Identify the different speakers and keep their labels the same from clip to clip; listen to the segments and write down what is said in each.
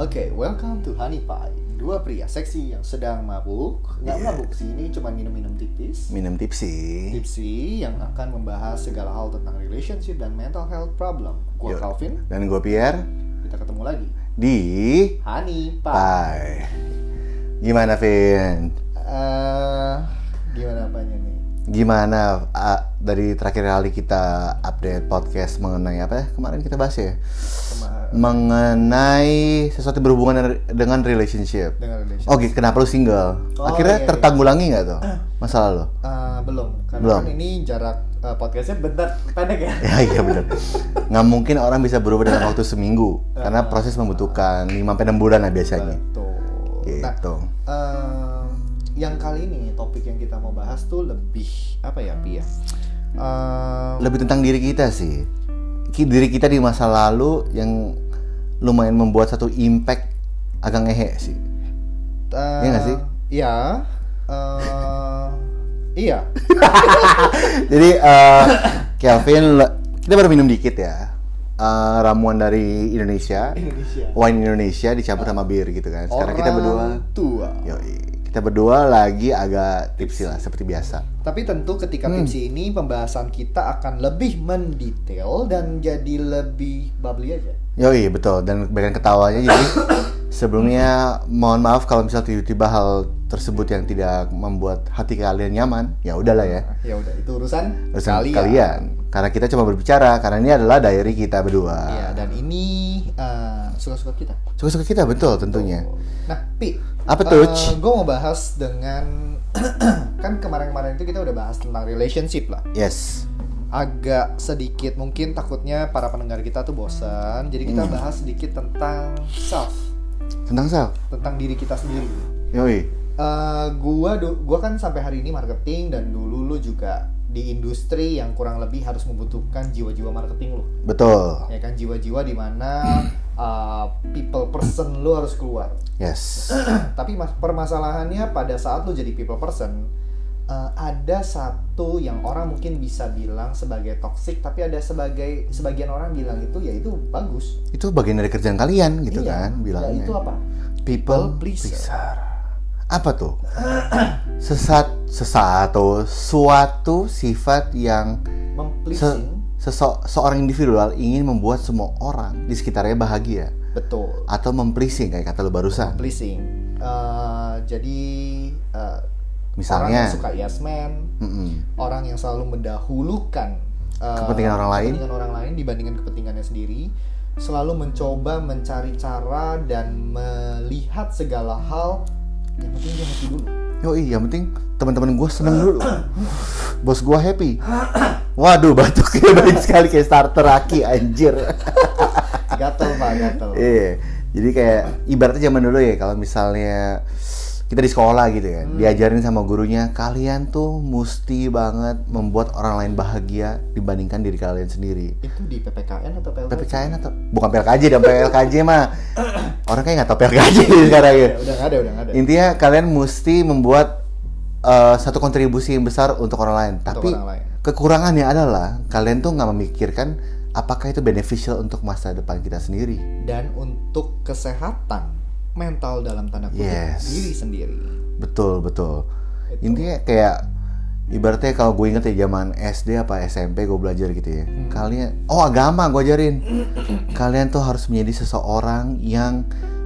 Speaker 1: Oke, welcome to Honey Pie. Dua pria seksi yang sedang mabuk. Nggak
Speaker 2: Iya.
Speaker 1: mabuk sih, ini cuma minum-minum tipis.
Speaker 2: minum tipsi
Speaker 1: Tipsy yang akan membahas segala hal tentang relationship dan mental health problem. Gue. Calvin,
Speaker 2: dan gue Pierre
Speaker 1: kita ketemu lagi.
Speaker 2: di
Speaker 1: Honey Pie.
Speaker 2: Pai. Gimana Vin?
Speaker 1: Eh, gimana apanya nih?
Speaker 2: Gimana ah, dari terakhir kali kita update podcast mengenai apa ya? Kemarin kita bahas ya
Speaker 1: Kema-
Speaker 2: mengenai sesuatu berhubungan dengan- relationship.
Speaker 1: dengan relationship.
Speaker 2: Oh, gitu. kenapa lu single?
Speaker 1: Oh,
Speaker 2: Akhirnya
Speaker 1: iya, iya.
Speaker 2: tertanggulangi nggak tuh masalah lo?
Speaker 1: Eh, belum, karena
Speaker 2: Belum.
Speaker 1: kan ini jarak eh, podcastnya bentar pendek ya.
Speaker 2: Ya iya benar. Nggak mungkin orang bisa berubah dalam waktu seminggu karena proses membutuhkan 5 sampai 6 bulan lah biasanya.
Speaker 1: Betul. Nah,
Speaker 2: Gitu.
Speaker 1: eh, yang kali ini topik yang kita mau bahas tuh lebih apa ya, Pi ya? Eh,
Speaker 2: Lebih tentang diri kita sih. Diri kita di masa lalu yang lumayan membuat satu impact agak ngehe sih.
Speaker 1: eh,
Speaker 2: Iya nggak sih?
Speaker 1: Iya. eh, iya.
Speaker 2: Jadi eh Kelvin kita baru minum dikit ya. Eh, ramuan dari Indonesia.
Speaker 1: Indonesia.
Speaker 2: Wine Indonesia dicampur sama bir gitu kan. Sekarang kita berdua
Speaker 1: tua.
Speaker 2: Yoi. Kita berdua lagi agak tipsi lah seperti biasa.
Speaker 1: Tapi tentu ketika
Speaker 2: Hmm.
Speaker 1: tipsi ini pembahasan kita akan lebih mendetail dan jadi lebih bubbly aja.
Speaker 2: Yoi, betul. Dan bagian ketawanya jadi sebelumnya mohon maaf kalau misalnya tiba-tiba hal tersebut yang tidak membuat hati kalian nyaman, ya udahlah ya.
Speaker 1: Ya udah, itu urusan,
Speaker 2: Urusan kalian. Karena kita cuma berbicara, karena ini adalah diary kita berdua.
Speaker 1: Iya, dan ini eh, suka-suka kita.
Speaker 2: Suka-suka kita betul tentunya.
Speaker 1: Nah, Pi.
Speaker 2: Apa tuh?
Speaker 1: gue mau bahas dengan kan kemarin-kemarin itu kita udah bahas tentang relationship lah.
Speaker 2: Yes.
Speaker 1: Agak sedikit mungkin takutnya para pendengar kita tuh bosan. Jadi kita
Speaker 2: Hmm.
Speaker 1: bahas sedikit tentang self,
Speaker 2: Tentang Sal.
Speaker 1: tentang diri kita sendiri.
Speaker 2: Yoi.
Speaker 1: Eh, gua gua kan sampai hari ini marketing dan dulu lu juga di industri yang kurang lebih harus membutuhkan jiwa-jiwa marketing lu.
Speaker 2: Betul.
Speaker 1: Ya kan jiwa-jiwa di mana uh, people person lu harus keluar.
Speaker 2: Yes.
Speaker 1: Tapi mas permasalahannya pada saat lu jadi people person uh, ada satu yang orang mungkin bisa bilang sebagai toxic tapi ada sebagai sebagian orang bilang itu ya itu bagus.
Speaker 2: Itu bagian dari kerjaan kalian gitu
Speaker 1: Iya.
Speaker 2: kan
Speaker 1: Ya,
Speaker 2: bilangnya.
Speaker 1: itu apa?
Speaker 2: People
Speaker 1: pleaser.
Speaker 2: pleaser. Apa tuh? Sesat sesatu suatu sifat yang se,
Speaker 1: Mempleasing.
Speaker 2: sesok seorang individual ingin membuat semua orang di sekitarnya bahagia
Speaker 1: Betul.
Speaker 2: atau mempleasing kayak kata lu barusan.
Speaker 1: pleasing. Eh, jadi orang
Speaker 2: Misalnya,
Speaker 1: yang suka yes man,
Speaker 2: mm-mm.
Speaker 1: orang yang selalu mendahulukan eh,
Speaker 2: Kepentingan orang lain.
Speaker 1: kepentingan orang lain dibandingkan kepentingannya sendiri, selalu mencoba mencari cara dan melihat segala hal yang penting dia happy dulu.
Speaker 2: Yoi, yang penting teman-teman gue seneng dulu. Bos gue happy. Waduh, batuknya baik sekali kayak starter aki anjir.
Speaker 1: Gatel pak, gatel.
Speaker 2: Iya. Jadi kayak ibaratnya zaman dulu ya kalau misalnya kita di sekolah gitu ya,
Speaker 1: Hmm.
Speaker 2: diajarin sama gurunya, kalian tuh mesti banget membuat orang lain bahagia dibandingkan diri kalian sendiri.
Speaker 1: Itu di PPKN atau PLKJ?
Speaker 2: PPKN atau bukan PLKJ dan PLKJ mah orang kayak nggak tahu PLKJ sekarang ya.
Speaker 1: Udah nggak ada, udah nggak ada.
Speaker 2: Intinya kalian mesti membuat eh, satu kontribusi yang besar untuk orang lain. Tapi
Speaker 1: orang lain.
Speaker 2: kekurangannya adalah kalian tuh nggak memikirkan apakah itu beneficial untuk masa depan kita sendiri.
Speaker 1: Dan untuk kesehatan mental dalam tanda kutip
Speaker 2: Yes.
Speaker 1: diri sendiri.
Speaker 2: Betul betul.
Speaker 1: Itu.
Speaker 2: Intinya kayak ibaratnya kalau gue inget ya zaman SD apa SMP gue belajar gitu ya.
Speaker 1: Hmm.
Speaker 2: Kalian oh agama gue ajarin. kalian tuh harus menjadi seseorang yang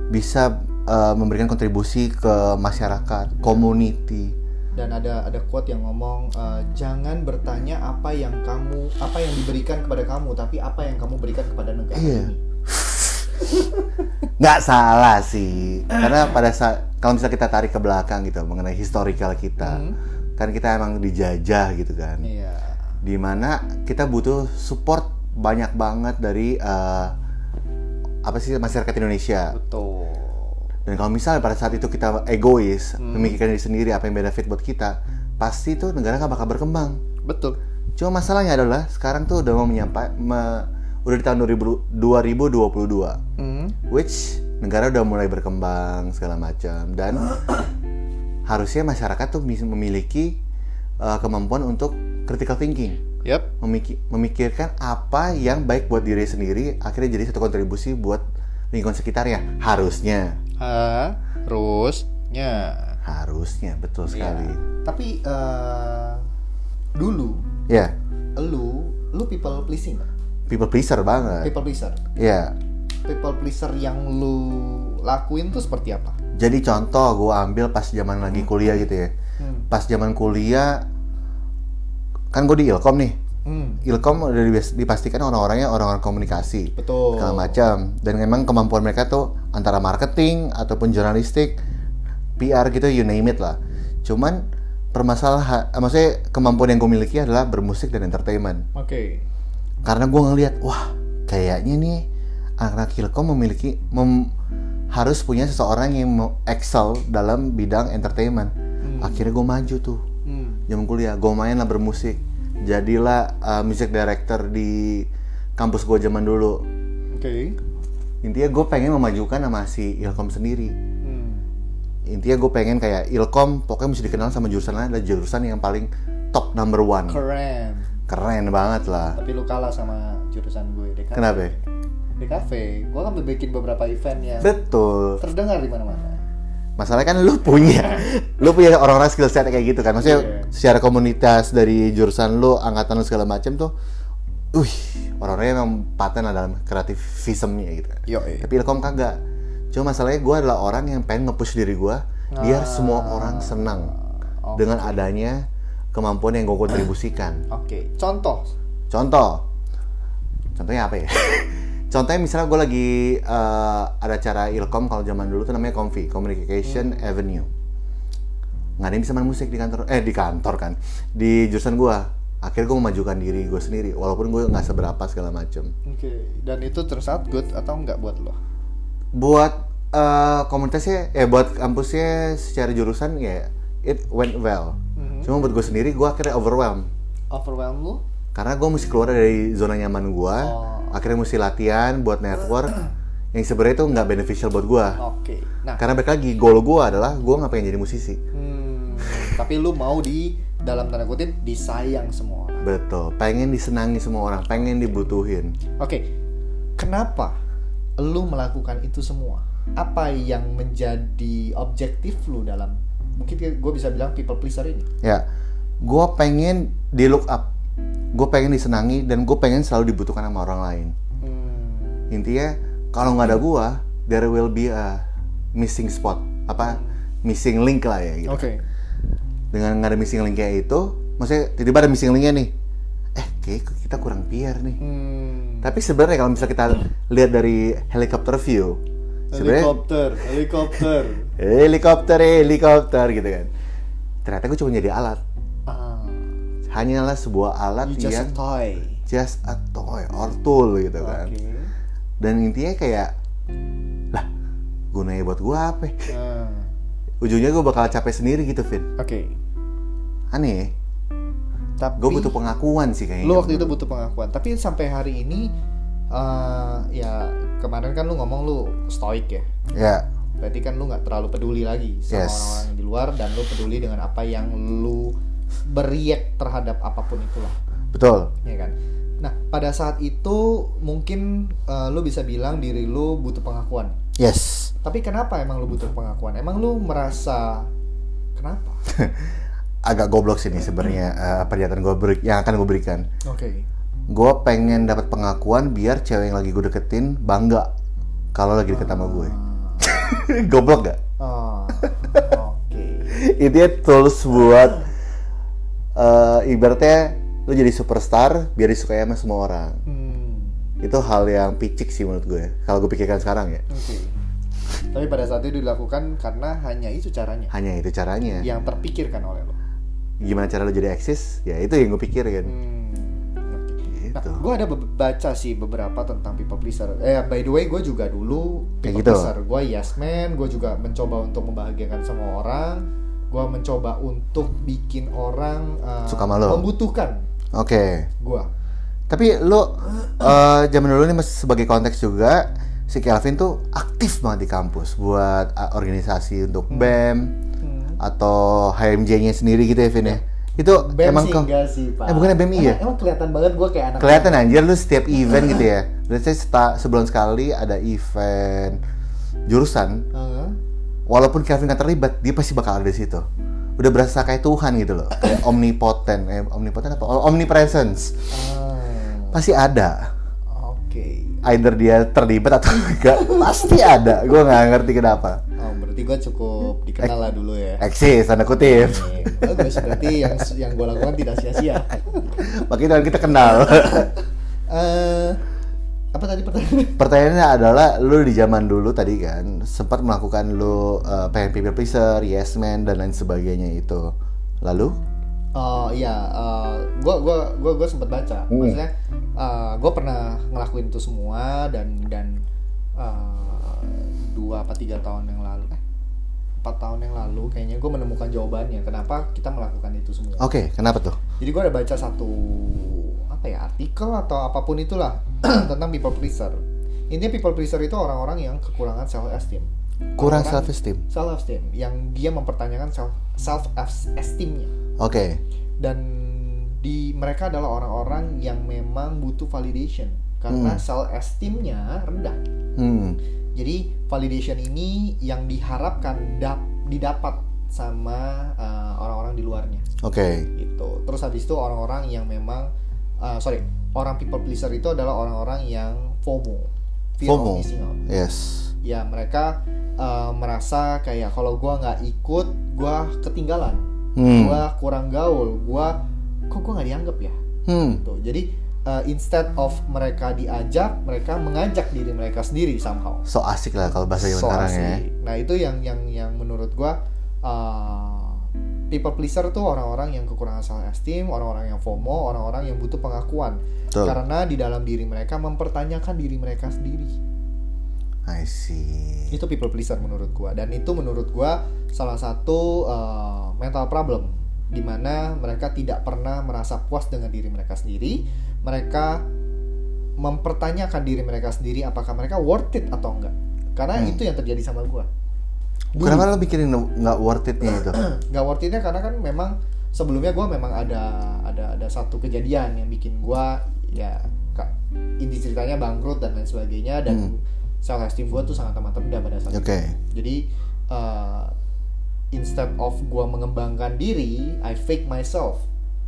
Speaker 2: bisa eh, memberikan kontribusi ke masyarakat, community.
Speaker 1: dan ada ada quote yang ngomong eh, jangan bertanya apa yang kamu apa yang diberikan kepada kamu tapi apa yang kamu berikan kepada negara
Speaker 2: Iya.
Speaker 1: ini
Speaker 2: nggak salah sih. Karena pada saat kalau misalnya kita tarik ke belakang gitu mengenai historical kita
Speaker 1: Hmm.
Speaker 2: kan kita emang dijajah gitu kan.
Speaker 1: Iya.
Speaker 2: Di mana kita butuh support banyak banget dari eh, apa sih masyarakat Indonesia.
Speaker 1: Betul.
Speaker 2: Dan kalau misalnya pada saat itu kita egois
Speaker 1: Hmm.
Speaker 2: memikirkan diri sendiri apa yang benefit buat kita pasti tuh negara nggak bakal berkembang.
Speaker 1: Betul.
Speaker 2: Cuma masalahnya adalah sekarang tuh udah mau menyampai me- udah di tahun 2000 2022
Speaker 1: Hmm.
Speaker 2: which negara udah mulai berkembang segala macam dan harusnya masyarakat tuh mis- memiliki uh, kemampuan untuk critical thinking
Speaker 1: Yap.
Speaker 2: memiki- memikirkan apa yang baik buat diri sendiri akhirnya jadi satu kontribusi buat lingkungan sekitar ya harusnya
Speaker 1: Harusnya.
Speaker 2: harusnya betul sekali
Speaker 1: Iya. Tapi eh, dulu
Speaker 2: ya
Speaker 1: lu lu people pleasing nggak?
Speaker 2: People pleaser banget
Speaker 1: People pleaser.
Speaker 2: ya
Speaker 1: People pleaser yang lu lakuin tuh seperti apa?
Speaker 2: jadi contoh gue ambil pas zaman lagi kuliah gitu ya
Speaker 1: Hmm.
Speaker 2: pas zaman kuliah kan gue di Ilkom nih
Speaker 1: Hmm.
Speaker 2: Ilkom udah dipastikan orang-orangnya orang-orang komunikasi
Speaker 1: Betul.
Speaker 2: segala macam dan memang kemampuan mereka tuh antara marketing ataupun jurnalistik PR gitu you name it lah cuman permasalahan maksudnya kemampuan yang gue miliki adalah bermusik dan entertainment
Speaker 1: Oke.
Speaker 2: Karena gue ngelihat wah kayaknya nih anak-anak Ilkom memiliki mem- harus punya seseorang yang excel dalam bidang entertainment akhirnya gue maju tuh
Speaker 1: Hmm.
Speaker 2: zaman kuliah gue main lah bermusik jadilah uh, music director di kampus gue zaman dulu
Speaker 1: Oke.
Speaker 2: intinya gue pengen memajukan nama si Ilkom sendiri
Speaker 1: Hmm.
Speaker 2: intinya gue pengen kayak Ilkom pokoknya mesti dikenal sama jurusan lain adalah jurusan yang paling top number one
Speaker 1: Keren.
Speaker 2: Keren banget lah
Speaker 1: Tapi lu kalah sama jurusan gue DKV.
Speaker 2: Kenapa?
Speaker 1: DKV. Gue kan bikin beberapa event yang
Speaker 2: betul
Speaker 1: terdengar di mana-mana.
Speaker 2: masalahnya kan lu punya lu punya orang-orang skill set kayak gitu kan maksudnya
Speaker 1: Iya.
Speaker 2: secara komunitas dari jurusan lu angkatan lu segala macam tuh wih orang-orangnya memang paten lah dalam kreativismnya gitu kan
Speaker 1: Yo, eh.
Speaker 2: tapi Ilkom kagak cuma masalahnya gue adalah orang yang pengen nge-push diri gue biar semua orang senang dengan adanya kemampuan yang gue kontribusikan
Speaker 1: Oke. Contoh.
Speaker 2: contoh contohnya apa ya contohnya misalnya gue lagi eh, ada acara Ilkom kalau zaman dulu tuh namanya Confi Communication Avenue nggak ada yang bisa main musik di kantor eh di kantor kan di jurusan gue akhirnya gue memajukan diri gue sendiri walaupun gue nggak seberapa segala macem
Speaker 1: Oke. Dan itu terus out good atau enggak buat lo?
Speaker 2: buat eh, komunitasnya eh buat kampusnya secara jurusan ya it went well. Cuma buat gue sendiri gue akhirnya overwhelmed
Speaker 1: Overwhelm lu?
Speaker 2: karena gue mesti keluar dari zona nyaman gue
Speaker 1: Oh.
Speaker 2: akhirnya mesti latihan buat network yang sebenarnya itu nggak beneficial buat gue
Speaker 1: Oke. Nah,
Speaker 2: karena balik lagi goal gue adalah gue nggak pengen jadi musisi
Speaker 1: hmm, tapi lu mau di dalam tanda kutip disayang semua orang.
Speaker 2: betul pengen disenangi semua orang pengen dibutuhin
Speaker 1: Oke. Kenapa lu melakukan itu semua? Apa yang menjadi objektif lu dalam mungkin gue bisa bilang people pleaser ini?
Speaker 2: ya gue pengen di look up. Gue pengen disenangi dan gue pengen selalu dibutuhkan sama orang lain.
Speaker 1: Hmm,
Speaker 2: intinya kalau nggak ada gue there will be a missing spot. Apa? Missing link lah ya gitu.
Speaker 1: Oke.
Speaker 2: dengan nggak ada missing link kayak itu maksudnya tiba-tiba ada missing linknya nih. Eh kayak kita kurang PR nih.
Speaker 1: Hmm,
Speaker 2: tapi sebenarnya kalau misalnya kita lihat dari helikopter view
Speaker 1: helikopter, helikopter.
Speaker 2: helikopter helikopter gitu kan ternyata gue cuma jadi alat
Speaker 1: Ah,
Speaker 2: hanyalah sebuah alat
Speaker 1: you just a toy.
Speaker 2: just a toy or tool gitu kan
Speaker 1: Oke.
Speaker 2: dan intinya kayak lah gunanya buat gue apa?
Speaker 1: Ah,
Speaker 2: ujungnya gue bakal capek sendiri gitu Vin
Speaker 1: Oke.
Speaker 2: aneh ya
Speaker 1: Tapi
Speaker 2: gue butuh pengakuan sih kayaknya
Speaker 1: lu waktu itu butuh pengakuan tapi sampai hari ini eh, ya kemarin kan lu ngomong lu stoik ya?
Speaker 2: Ya.
Speaker 1: Berarti kan lu nggak terlalu peduli lagi sama
Speaker 2: Yes.
Speaker 1: orang-orang yang di luar dan lu peduli dengan apa yang lu beriak terhadap apa pun itulah.
Speaker 2: Betul.
Speaker 1: Ya kan? Nah pada saat itu mungkin eh, lu bisa bilang diri lu butuh pengakuan.
Speaker 2: Yes.
Speaker 1: Tapi kenapa emang lu butuh pengakuan? Emang lu merasa kenapa?
Speaker 2: Agak goblok sih nih sebenarnya eh, pernyataan gue yang akan gue berikan.
Speaker 1: Oke
Speaker 2: gue pengen dapat pengakuan biar cewek yang lagi gue deketin bangga kalau lagi deket sama gue goblok gak
Speaker 1: oh, oke.
Speaker 2: Intinya tools buat eh, ibaratnya lu jadi superstar biar disukai sama semua orang.
Speaker 1: Hmm,
Speaker 2: itu hal yang picik sih menurut gue kalau gue pikirkan sekarang ya.
Speaker 1: Oke. Tapi pada saat itu dilakukan karena hanya itu caranya?
Speaker 2: Hanya itu caranya.
Speaker 1: Yang terpikirkan oleh lo?
Speaker 2: Gimana cara lu jadi eksis? Ya itu yang gue pikirin.
Speaker 1: Hmm, Nah,
Speaker 2: Gitu.
Speaker 1: gue ada baca sih beberapa tentang people pleaser. Eh, by the way, gue juga dulu people
Speaker 2: gitu.
Speaker 1: pleaser. Gue yes man, gue juga mencoba untuk membahagiakan semua orang. Gue mencoba untuk bikin orang eh,
Speaker 2: Suka sama lo.
Speaker 1: membutuhkan
Speaker 2: oke
Speaker 1: gue.
Speaker 2: Tapi lu eh, zaman dulu nih mas- sebagai konteks juga si Kelvin tuh aktif banget di kampus buat eh, organisasi untuk BEM atau HMJ-nya sendiri gitu ya Vin ya. Itu
Speaker 1: BEM
Speaker 2: emang
Speaker 1: sih
Speaker 2: kok
Speaker 1: enggak sih, Pak.
Speaker 2: Eh, bukannya BEM iya?
Speaker 1: Emang, emang kelihatan banget gue kayak anak
Speaker 2: kelihatan anjir lu setiap event gitu ya. seta- sebulan sekali ada event jurusan
Speaker 1: Heeh.
Speaker 2: walaupun Kelvin gak terlibat dia pasti bakal ada di situ udah berasa kayak Tuhan gitu loh kayak omnipotent eh omnipotent apa omnipresence
Speaker 1: Ah,
Speaker 2: pasti ada
Speaker 1: Oke.
Speaker 2: either dia terlibat atau enggak pasti ada gue nggak ngerti kenapa
Speaker 1: berarti gue cukup dikenal lah dulu ya.
Speaker 2: eksis tanda kutip
Speaker 1: Bagus, berarti yang yang gue lakukan tidak sia-sia.
Speaker 2: makanya kita kenal
Speaker 1: Eh, apa tadi pertanyaan?
Speaker 2: pertanyaannya adalah lu di zaman dulu tadi kan sempat melakukan lu uh, pengen people pleaser, yes man dan lain sebagainya itu. Lalu?
Speaker 1: Oh iya, gue gua gua gua sempat baca.
Speaker 2: Hmm.
Speaker 1: Maksudnya, gue pernah ngelakuin itu semua dan dan eh, dua apa tiga tahun yang lalu, eh, empat tahun yang lalu, kayaknya gue menemukan jawabannya. Kenapa kita melakukan itu semua?
Speaker 2: Oke, kenapa tuh?
Speaker 1: Jadi gue ada baca satu apa ya artikel atau apa pun itulah tentang people pleaser. Intinya people pleaser itu orang-orang yang kekurangan self esteem.
Speaker 2: Kurang self esteem.
Speaker 1: Self esteem yang dia mempertanyakan self self esteemnya
Speaker 2: Oke.
Speaker 1: dan di mereka adalah orang-orang yang memang butuh validation karena
Speaker 2: Hmm.
Speaker 1: self esteemnya rendah.
Speaker 2: Hmm.
Speaker 1: Jadi validation ini yang diharapkan dap didapat sama uh, orang-orang di luarnya
Speaker 2: Oke.
Speaker 1: gitu. Terus habis itu orang-orang yang memang uh, sorry orang people pleaser itu adalah orang-orang yang FOMO, fear
Speaker 2: FOMO.
Speaker 1: of missing out.
Speaker 2: Yes.
Speaker 1: Ya mereka uh, merasa kayak kalau gua nggak ikut, gua ketinggalan,
Speaker 2: Hmm.
Speaker 1: gua kurang gaul, gua kok gua nggak dianggap ya.
Speaker 2: Hmm.
Speaker 1: Gitu. Jadi uh, instead of mereka diajak, mereka mengajak diri mereka sendiri somehow.
Speaker 2: So asik lah kalau bahasa
Speaker 1: So
Speaker 2: sekarang ya.
Speaker 1: Nah itu yang yang yang menurut gua uh, people pleaser tuh orang-orang yang kekurangan self esteem, orang-orang yang FOMO, orang-orang yang butuh pengakuan.
Speaker 2: Betul.
Speaker 1: Karena di dalam diri mereka mempertanyakan diri mereka sendiri.
Speaker 2: I see.
Speaker 1: Itu people pleaser menurut gua dan itu menurut gua salah satu uh, mental problem di mana mereka tidak pernah merasa puas dengan diri mereka sendiri. Mereka mempertanyakan diri mereka sendiri apakah mereka worth it atau enggak. Karena
Speaker 2: Hmm.
Speaker 1: itu yang terjadi sama gua.
Speaker 2: Kenapa lo mikirin nggak worth it-nya itu?
Speaker 1: nggak worth it-nya karena kan memang sebelumnya gue memang ada ada ada satu kejadian yang bikin gue ya inti ceritanya bangkrut dan lain sebagainya dan
Speaker 2: Hmm.
Speaker 1: self esteem gue tuh sangat amat rendah pada saat
Speaker 2: Oke.
Speaker 1: itu jadi uh, instead of gue mengembangkan diri I fake myself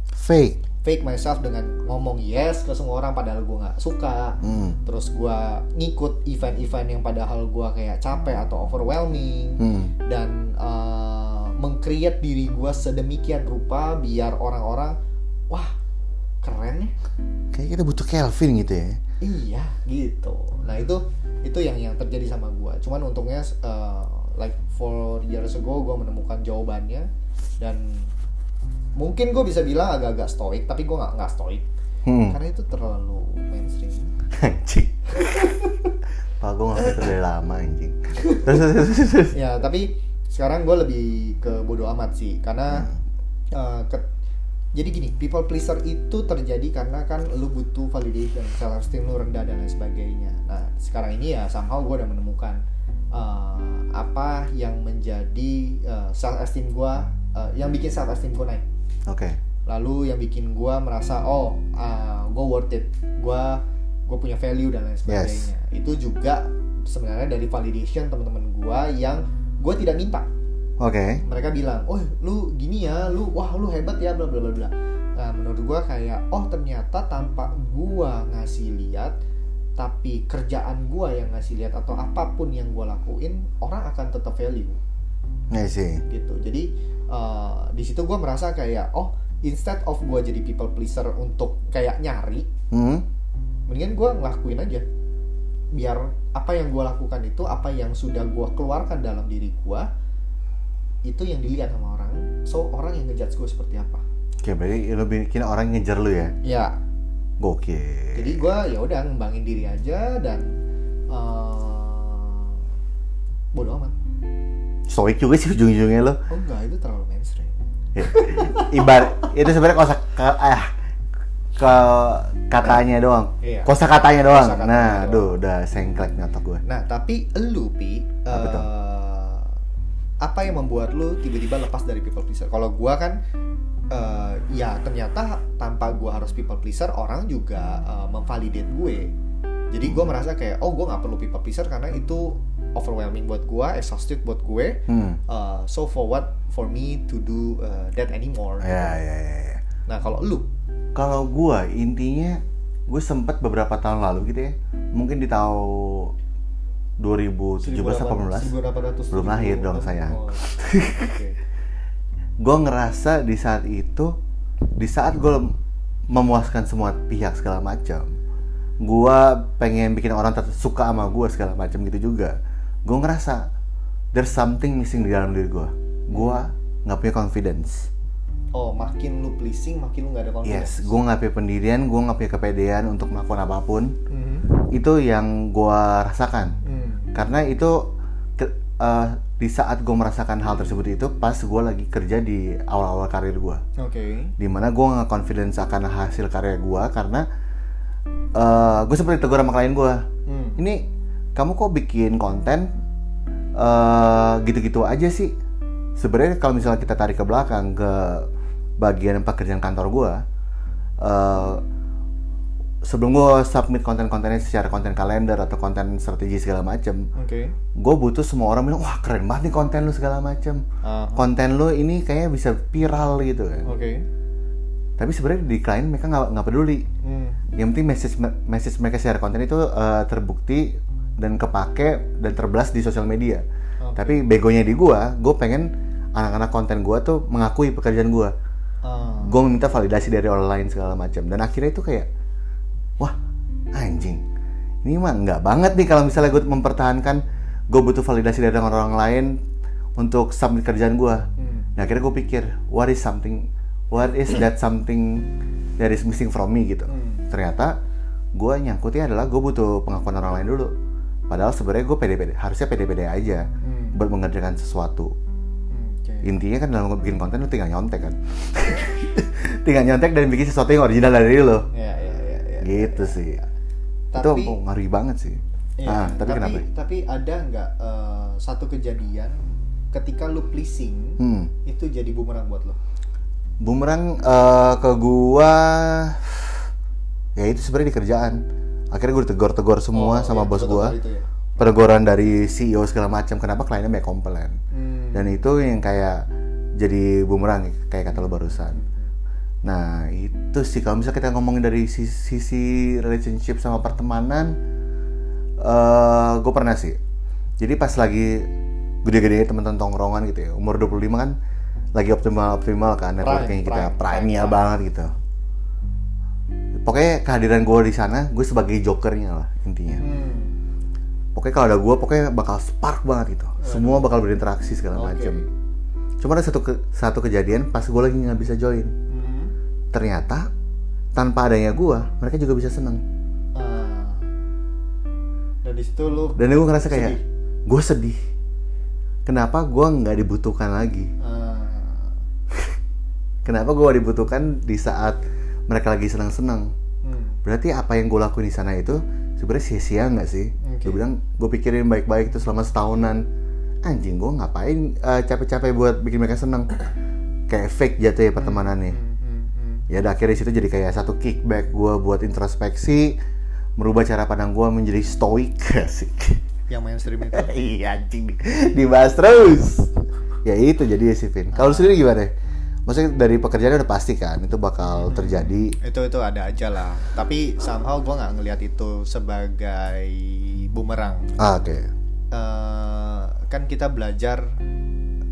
Speaker 2: Fake.
Speaker 1: fake myself dengan ngomong yes ke semua orang padahal gue nggak suka
Speaker 2: Hmm.
Speaker 1: terus gue ngikut event-event yang padahal gue kayak capek atau overwhelming
Speaker 2: Hmm.
Speaker 1: dan uh, mengcreate diri gue sedemikian rupa biar orang-orang wah keren ya
Speaker 2: Kayak kita butuh Kelvin gitu ya.
Speaker 1: iya gitu nah itu itu yang yang terjadi sama gue cuman untungnya uh, like four years ago gue menemukan jawabannya. Dan mungkin gue bisa bilang agak-agak stoik tapi gue nggak nggak stoik.
Speaker 2: Hmm.
Speaker 1: karena itu terlalu mainstream.
Speaker 2: Anjing. Pak gue nggak dari lama anjing.
Speaker 1: Ya tapi sekarang gue lebih ke bodo amat sih. Karena uh, ke- jadi gini people pleaser itu terjadi karena kan lu butuh validation self esteem lu rendah dan lain sebagainya. Nah sekarang ini ya somehow gue udah menemukan uh, apa yang menjadi uh, self esteem gue uh, yang bikin self esteem gue naik.
Speaker 2: Oke.
Speaker 1: lalu yang bikin gue merasa oh gue worth it. Gue gue punya value dan lain sebagainya. Itu juga sebenarnya dari validation teman-teman gue yang gue tidak minta.
Speaker 2: Oke.
Speaker 1: mereka bilang oh lu gini ya lu wah lu hebat ya bla bla bla bla. Nah menurut gue kayak oh ternyata tanpa gue ngasih lihat tapi kerjaan gue yang ngasih lihat atau apa pun yang gue lakuin orang akan tetap value
Speaker 2: I see.
Speaker 1: gitu jadi eh, di situ gue merasa kayak oh instead of gue jadi people pleaser untuk kayak nyari
Speaker 2: Hmm.
Speaker 1: mendingan gue ngelakuin aja biar apa yang gue lakukan itu apa yang sudah gue keluarkan dalam diri gue itu yang dilihat sama orang so orang yang ngejudge gue seperti apa
Speaker 2: Oke, berarti lo bikin orang ngejar lu ya?
Speaker 1: ya
Speaker 2: Gokil.
Speaker 1: jadi gue ya udah ngembangin diri aja dan eh bodo amat
Speaker 2: Stoik juga sih ujung-ujungnya lo.
Speaker 1: oh enggak itu terlalu mainstream
Speaker 2: Ibarat itu sebenarnya kosa ke, ah, ke katanya doang.
Speaker 1: Iya.
Speaker 2: Kosa katanya doang.
Speaker 1: Kosakatanya
Speaker 2: nah,
Speaker 1: doang.
Speaker 2: aduh udah sengklek nyotok gue.
Speaker 1: Nah, tapi elu pi
Speaker 2: Apa
Speaker 1: eh, apa yang membuat lu tiba-tiba lepas dari people pleaser? Kalau gua kan eh, ya ternyata tanpa gua harus people pleaser, orang juga eh, memvalidate gue. jadi gue merasa kayak oh gue nggak perlu people pleaser karena itu overwhelming buat gue exhausted buat gue
Speaker 2: Hmm.
Speaker 1: Uh, so for what for me to do uh, that anymore
Speaker 2: Ya, ya, ya, ya.
Speaker 1: nah kalau lu
Speaker 2: Kalau gua intinya gue sempet beberapa tahun lalu gitu ya. Mungkin di tahun 2017 atau 18.
Speaker 1: 1800
Speaker 2: Belum lahir dong, sayang.
Speaker 1: Oh.
Speaker 2: Gue ngerasa di saat itu, di saat gue memuaskan semua pihak segala macam, gue pengen bikin orang suka sama gue segala macam gitu juga. Gue ngerasa there's something missing di dalam diri gue. Gue nggak punya confidence.
Speaker 1: oh makin lu pleasing makin lu nggak ada confidence
Speaker 2: Yes, gue nggak punya pendirian, gue nggak punya kepedean untuk melakukan apa pun.
Speaker 1: Mhm.
Speaker 2: Itu yang gue rasakan.
Speaker 1: Hmm.
Speaker 2: Karena itu ke- eh, di saat gue merasakan hal tersebut itu pas gue lagi kerja di awal-awal karir gue.
Speaker 1: oke
Speaker 2: Di mana gue nggak confidence akan hasil karya gue karena gue sempat ditegur sama klien gue.
Speaker 1: Hmm.
Speaker 2: Ini kamu kok bikin konten eh, gitu-gitu aja sih? Sebenarnya kalau misalnya kita tarik ke belakang ke bagian pekerjaan kantor gue, eh, sebelum gue submit konten-kontennya secara konten kalender atau konten strategi segala macem,
Speaker 1: oke
Speaker 2: gue butuh semua orang bilang wah keren banget nih konten lu segala macem,
Speaker 1: Ah,
Speaker 2: konten lu ini kayaknya bisa viral gitu kan.
Speaker 1: oke
Speaker 2: Tapi sebenarnya di klien mereka nggak peduli.
Speaker 1: Hmm.
Speaker 2: Yang penting message message mereka secara konten itu eh, terbukti dan kepake dan terbelas di sosial media.
Speaker 1: Oke.
Speaker 2: Tapi begonya di gua, gue pengen anak-anak konten gua tuh mengakui pekerjaan gua.
Speaker 1: Ah.
Speaker 2: Gue meminta validasi dari orang lain segala macam. Dan akhirnya itu kayak, wah anjing, ini mah nggak banget nih kalau misalnya gue mempertahankan gue butuh validasi dari orang-orang lain untuk submit kerjaan gua.
Speaker 1: Hmm.
Speaker 2: Nah akhirnya gue pikir, what is something, what is that something that is missing from me gitu.
Speaker 1: Hmm.
Speaker 2: Ternyata gue nyangkutnya adalah gue butuh pengakuan orang lain dulu. Padahal sebenarnya gue pede-pede, harusnya pede-pede aja
Speaker 1: Hmm.
Speaker 2: buat mengerjakan sesuatu.
Speaker 1: Hmm, oke.
Speaker 2: Intinya kan dalam bikin konten lu tinggal nyontek kan. tinggal nyontek dan bikin sesuatu yang original dari lo.
Speaker 1: Ya, ya.
Speaker 2: Gitu sih.
Speaker 1: Tapi-
Speaker 2: itu ngeri banget sih.
Speaker 1: Iya,
Speaker 2: ah, tapi, kenapa?
Speaker 1: Tapi ada nggak eh, satu kejadian ketika lu pleasing
Speaker 2: Hmm.
Speaker 1: itu jadi bumerang buat lo?
Speaker 2: Bumerang eh, ke gua ya itu sebenarnya di kerjaan. Akhirnya gue ditegor-tegor semua
Speaker 1: Oh,
Speaker 2: sama
Speaker 1: iya,
Speaker 2: bos
Speaker 1: itu ya.
Speaker 2: Dari CEO segala macam. Kenapa kliennya banyak komplain?
Speaker 1: Hmm.
Speaker 2: Dan itu yang kayak jadi bumerang kayak kata lo barusan. Nah itu sih kalau misalnya kita ngomongin dari sisi, sisi relationship sama pertemanan, eh gue pernah sih. Jadi pas lagi gede-gede teman-teman tongkrongan gitu ya, umur 25 kan lagi optimal-optimal kan networking
Speaker 1: Prime,
Speaker 2: kita,
Speaker 1: prime, prime.
Speaker 2: banget gitu. Pokoknya kehadiran gue di sana, gue sebagai jokernya lah intinya.
Speaker 1: Hmm.
Speaker 2: Pokoknya kalau ada gue, pokoknya bakal spark banget gitu. Semua bakal berinteraksi segala
Speaker 1: Oke.
Speaker 2: macam. Cuma ada satu ke- satu kejadian pas gue lagi nggak bisa join. Ternyata tanpa adanya gue, mereka juga bisa seneng.
Speaker 1: Ah. Dan di situ lu
Speaker 2: Dan gue ngerasa kayak gue sedih. Kenapa gue nggak dibutuhkan lagi?
Speaker 1: ah,
Speaker 2: Kenapa gue dibutuhkan di saat mereka lagi senang-senang?
Speaker 1: hmm.
Speaker 2: Berarti apa yang gue lakuin di sana itu sebenarnya sia-sia nggak sih?
Speaker 1: Oke.
Speaker 2: Gue bilang gue pikirin baik-baik itu selama setahunan. Anjing gue ngapain eh, capek-capek buat bikin mereka seneng? Kayak fake jatuh ya pertemanannya.
Speaker 1: Hmm.
Speaker 2: Ya udah akhirnya situ jadi kayak satu kickback gue buat introspeksi, merubah cara pandang gue menjadi stoik asik.
Speaker 1: Yang mainstream itu.
Speaker 2: iya anjing di- dibahas terus. Ya itu jadi sih Vin. Kalau lu sendiri gimana? Maksudnya dari pekerjaan udah pasti kan itu bakal terjadi.
Speaker 1: itu itu ada aja lah. Tapi somehow gue nggak ngelihat itu sebagai bumerang.
Speaker 2: Ah, Oke.
Speaker 1: Eh, kan kita belajar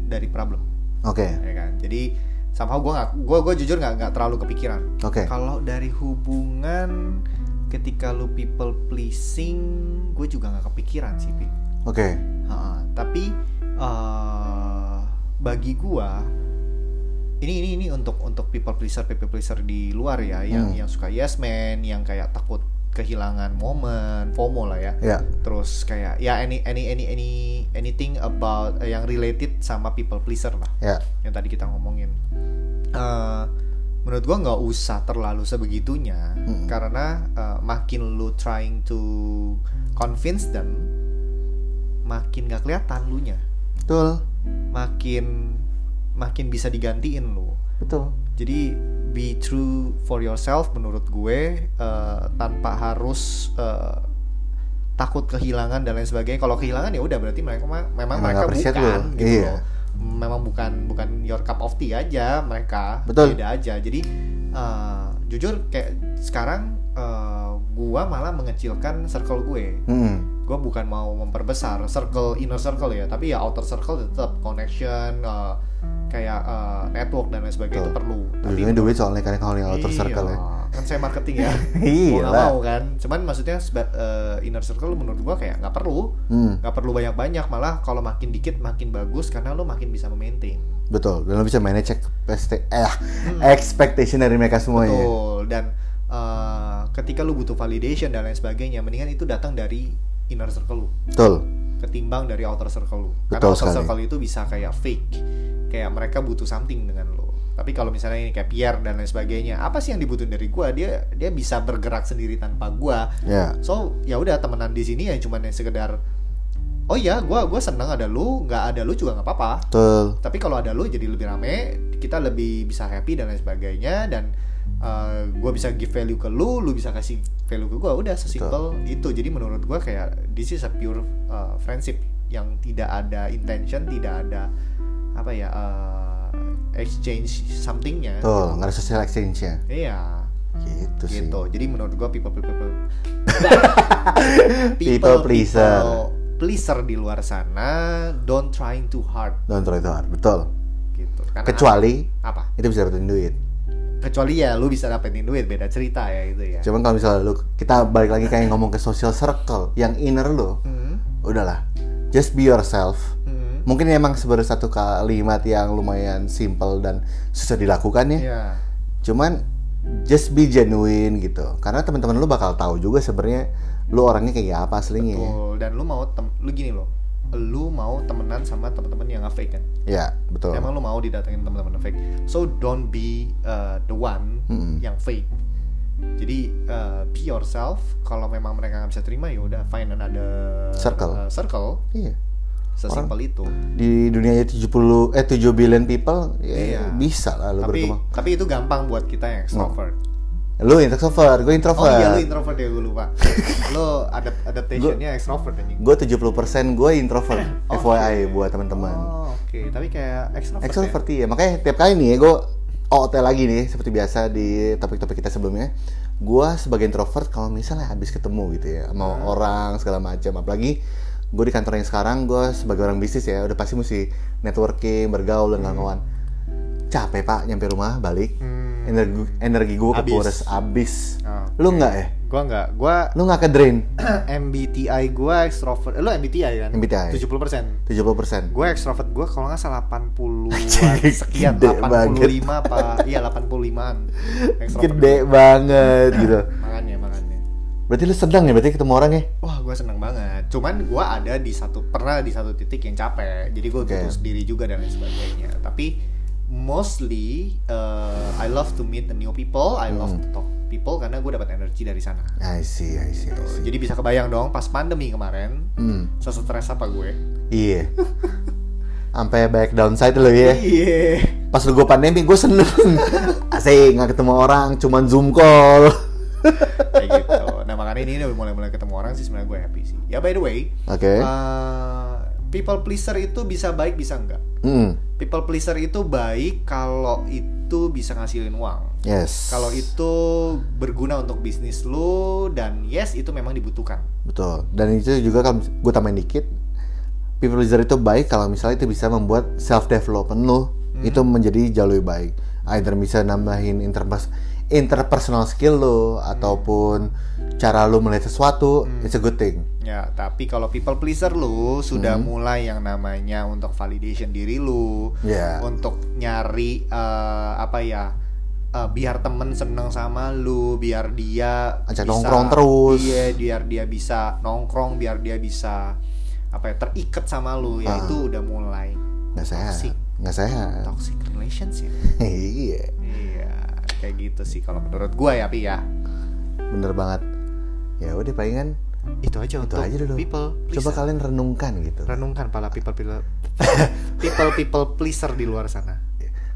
Speaker 1: dari problem,
Speaker 2: Oke.
Speaker 1: ya kan. Jadi somehow gue nggak, gue gue jujur nggak nggak terlalu kepikiran.
Speaker 2: Oke.
Speaker 1: Kalau dari hubungan ketika lu people pleasing, gue juga nggak kepikiran sih, Pi.
Speaker 2: Oke.
Speaker 1: Ha, tapi eh, bagi gua ini ini ini untuk untuk people pleaser people pleaser di luar ya yang
Speaker 2: Hmm.
Speaker 1: yang suka yes man yang kayak takut kehilangan momen FOMO lah ya
Speaker 2: Ya.
Speaker 1: terus kayak ya any any any any anything about eh, yang related sama people pleaser lah
Speaker 2: Ya.
Speaker 1: yang tadi kita ngomongin Eh, menurut gua nggak usah terlalu sebegitunya
Speaker 2: Mm-mm.
Speaker 1: karena eh, makin lu trying to convince them makin gak kelihatan lu nya
Speaker 2: Betul.
Speaker 1: makin makin bisa digantiin lu
Speaker 2: Betul.
Speaker 1: jadi be true for yourself menurut gue eh, tanpa harus eh, takut kehilangan dan lain sebagainya kalau kehilangan ya udah berarti mereka memang
Speaker 2: Emang
Speaker 1: mereka bukan
Speaker 2: lu.
Speaker 1: gitu
Speaker 2: Iya.
Speaker 1: loh memang bukan bukan your cup of tea aja mereka
Speaker 2: Betul.
Speaker 1: beda aja jadi eh, jujur kayak sekarang eh, gua malah mengecilkan circle gue
Speaker 2: Mm-mm.
Speaker 1: gue bukan mau memperbesar circle inner circle ya tapi ya outer circle tetap connection eh, kayak eh, network dan lain sebagainya itu
Speaker 2: Betul.
Speaker 1: perlu tapi
Speaker 2: duit soalnya kan kalau yang outer
Speaker 1: Iya,
Speaker 2: circle ya.
Speaker 1: Kan saya marketing ya
Speaker 2: Iya
Speaker 1: mau
Speaker 2: lah.
Speaker 1: mau kan cuman maksudnya eh, inner circle menurut gua kayak nggak perlu
Speaker 2: Hmm,
Speaker 1: nggak perlu banyak banyak malah kalau makin dikit makin bagus karena lo makin bisa memaintain
Speaker 2: betul. Dan lo bisa manage eh, expectation dari mereka semuanya.
Speaker 1: Hmm. betul dan eh, ketika lu butuh validation dan lain sebagainya mendingan itu datang dari inner circle lu
Speaker 2: Betul.
Speaker 1: ketimbang dari outer circle lu karena outer
Speaker 2: sekali.
Speaker 1: circle itu bisa kayak fake kayak mereka butuh something dengan lo tapi kalau misalnya ini kayak Pierre dan lain sebagainya apa sih yang dibutuhin dari gua? Dia dia bisa bergerak sendiri tanpa gua.
Speaker 2: Ya.
Speaker 1: so ya udah temenan di sini ya cuman yang sekedar oh ya gua gua seneng ada lu nggak ada lu juga nggak apa-apa.
Speaker 2: Betul.
Speaker 1: tapi kalau ada lu jadi lebih rame kita lebih bisa happy dan lain sebagainya dan uh, gue bisa give value ke lu lu bisa kasih value ke gue udah sesimpel itu. Jadi menurut gue kayak this is a pure uh, friendship yang tidak ada intention tidak ada apa ya uh, exchange somethingnya
Speaker 2: Betul. Nggak ada social exchange-nya.
Speaker 1: iya
Speaker 2: Gitu sih.
Speaker 1: gitu jadi menurut gue people people people
Speaker 2: People pleaser.
Speaker 1: people pleaser di luar sana don't trying too hard
Speaker 2: Don't try too hard. Betul.
Speaker 1: gitu Karena
Speaker 2: Kecuali
Speaker 1: apa
Speaker 2: itu bisa dapetin duit.
Speaker 1: kecuali ya lu bisa dapetin duit beda cerita ya itu ya
Speaker 2: Cuman kalau misalnya lu kita balik lagi kayak ngomong ke social circle, yang inner lu,
Speaker 1: Hmm,
Speaker 2: udahlah. Just be yourself.
Speaker 1: Hmm,
Speaker 2: Mungkin emang sebenarnya satu kalimat yang lumayan simple dan susah dilakukan ya.
Speaker 1: ya
Speaker 2: Cuman just be genuine gitu. Karena teman-teman lu bakal tahu juga sebenarnya lu orangnya kayak apa aslinya.
Speaker 1: betul dan lu mau tem lu gini loh lu mau temenan sama teman-teman yang nge-fake kan
Speaker 2: Ya, betul.
Speaker 1: emang lu mau didatengin teman-teman fake so don't be uh, the one
Speaker 2: Mm-mm.
Speaker 1: yang fake jadi uh, be yourself kalau memang mereka nggak bisa terima ya udah find another
Speaker 2: Circle.
Speaker 1: uh, circle
Speaker 2: Iya.
Speaker 1: Sesimpel itu
Speaker 2: Di dunia 70 eh 7 billion people ya
Speaker 1: Iya.
Speaker 2: bisa lah lu
Speaker 1: tapi
Speaker 2: berkembang.
Speaker 1: tapi itu gampang buat kita yang extrovert
Speaker 2: Lu introvert, gue
Speaker 1: oh
Speaker 2: introvert.
Speaker 1: iya lu introvert ya gue lupa lu adapt adaptationnya extrovert anjing
Speaker 2: Gue 70% gue introvert,
Speaker 1: Oke.
Speaker 2: FYI buat teman-teman.
Speaker 1: Oh, oke. Tapi kayak extrovert.
Speaker 2: Extrovert iya, makanya tiap kali nih gue OOT lagi nih seperti biasa di topik-topik kita sebelumnya. Gue sebagai introvert kalau misalnya habis ketemu gitu ya sama
Speaker 1: Hmm.
Speaker 2: orang segala macam, apalagi gue di kantor yang sekarang gue sebagai orang bisnis ya udah pasti mesti networking, bergaul dan kawan-kawan. Capek pak nyampe rumah balik,
Speaker 1: Hmm.
Speaker 2: energi energi gue
Speaker 1: Habis.
Speaker 2: kekuras abis.
Speaker 1: Oh,
Speaker 2: Lu nggak ya?
Speaker 1: Gua enggak. Gua
Speaker 2: Lu nggak ke drain?
Speaker 1: MBTI gua extrovert. Eh, Lu MBTI kan?
Speaker 2: MBTI.
Speaker 1: 70%.
Speaker 2: 70%
Speaker 1: Gue extrovert gue kalau nggak salah 80
Speaker 2: Anjing,
Speaker 1: sekian
Speaker 2: gede
Speaker 1: 85 apa iya 85-an extrovert
Speaker 2: Gede banget gitu.
Speaker 1: makanya
Speaker 2: Berarti lu sedang ya berarti ketemu orang ya?
Speaker 1: wah gue seneng banget cuman gue ada di satu pernah di satu titik yang capek jadi gue
Speaker 2: Oke.
Speaker 1: butuh sendiri juga dan lain sebagainya tapi mostly uh, I love to meet the new people I love
Speaker 2: Hmm.
Speaker 1: to talk people karena gue dapat energi dari sana
Speaker 2: I see, I see, I see.
Speaker 1: jadi bisa kebayang dong pas pandemi kemarin
Speaker 2: Hmm,
Speaker 1: sesetres apa gue
Speaker 2: iya. Sampai banyak downside lo ya.
Speaker 1: iya
Speaker 2: Pas lu gue pandemi gue seneng. Asik nggak ketemu orang, cuman zoom call.
Speaker 1: Kayak gitu nah makanya ini udah mulai-mulai ketemu orang sih sebenarnya gue happy sih ya by the way
Speaker 2: Oke.
Speaker 1: uh, people pleaser itu bisa baik bisa enggak
Speaker 2: Hmm,
Speaker 1: people pleaser itu baik kalau itu bisa ngasilin uang
Speaker 2: yes.
Speaker 1: kalau itu berguna untuk bisnis lu dan yes itu memang dibutuhkan
Speaker 2: betul. Dan itu juga kalau gue tambahin dikit, people pleaser itu baik kalau misalnya itu bisa membuat self development lo itu menjadi jauh lebih baik. Either bisa nambahin interpers interpersonal skill lo ataupun cara lo melihat sesuatu, it's a good thing.
Speaker 1: ya tapi kalau people pleaser lu sudah mulai yang namanya untuk validation diri lu
Speaker 2: Ya.
Speaker 1: untuk nyari eh, apa ya eh, biar temen seneng sama lu biar dia
Speaker 2: Ajak nongkrong terus.
Speaker 1: iya biar dia bisa nongkrong biar dia bisa apa ya terikat sama lu ya
Speaker 2: Ah.
Speaker 1: itu udah mulai
Speaker 2: Nggak sehat, nggak sehat.
Speaker 1: toxic relationship
Speaker 2: Iya.
Speaker 1: iya kayak gitu sih kalau menurut gua ya pi ya
Speaker 2: bener banget ya udah palingan
Speaker 1: itu aja
Speaker 2: itu
Speaker 1: untuk
Speaker 2: aja dulu
Speaker 1: people
Speaker 2: coba
Speaker 1: pleaser.
Speaker 2: kalian renungkan gitu
Speaker 1: renungkan pala people people people people pleaser di luar sana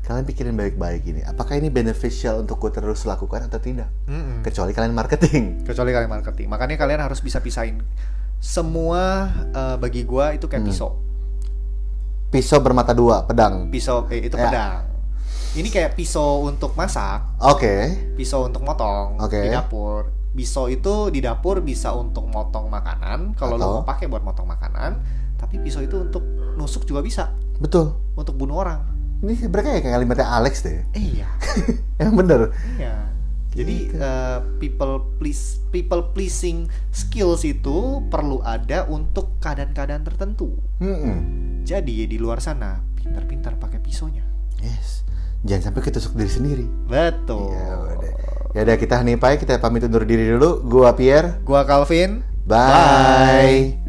Speaker 2: kalian pikirin baik-baik ini apakah ini beneficial untuk gue terus lakukan atau tidak
Speaker 1: Mm-mm.
Speaker 2: kecuali kalian marketing
Speaker 1: kecuali kalian marketing makanya kalian harus bisa pisahin semua eh, bagi gua itu kayak
Speaker 2: Hmm.
Speaker 1: pisau.
Speaker 2: Pisau bermata dua, pedang.
Speaker 1: Pisau eh, itu
Speaker 2: Ya.
Speaker 1: pedang. Ini kayak pisau untuk masak,
Speaker 2: Oke.
Speaker 1: pisau untuk motong
Speaker 2: Oke.
Speaker 1: di dapur. Pisau itu di dapur bisa untuk motong makanan kalau lo mau pakai buat motong makanan, tapi pisau itu untuk nusuk juga bisa,
Speaker 2: Betul.
Speaker 1: untuk bunuh orang.
Speaker 2: Ini mereka kayak kalimatnya Alex deh.
Speaker 1: Eh, iya.
Speaker 2: Yang bener.
Speaker 1: Iya. Jadi
Speaker 2: Gitu.
Speaker 1: eh, people please people pleasing skills itu perlu ada untuk keadaan-keadaan tertentu.
Speaker 2: Mm-mm.
Speaker 1: Jadi di luar sana pintar-pintar pakai pisaunya.
Speaker 2: Yes. Jangan sampai ketusuk diri sendiri.
Speaker 1: Betul.
Speaker 2: Ya udah. Ya udah kita nih Pai, kita pamit undur diri dulu. Gua Pierre.
Speaker 1: Gua Calvin.
Speaker 2: Bye.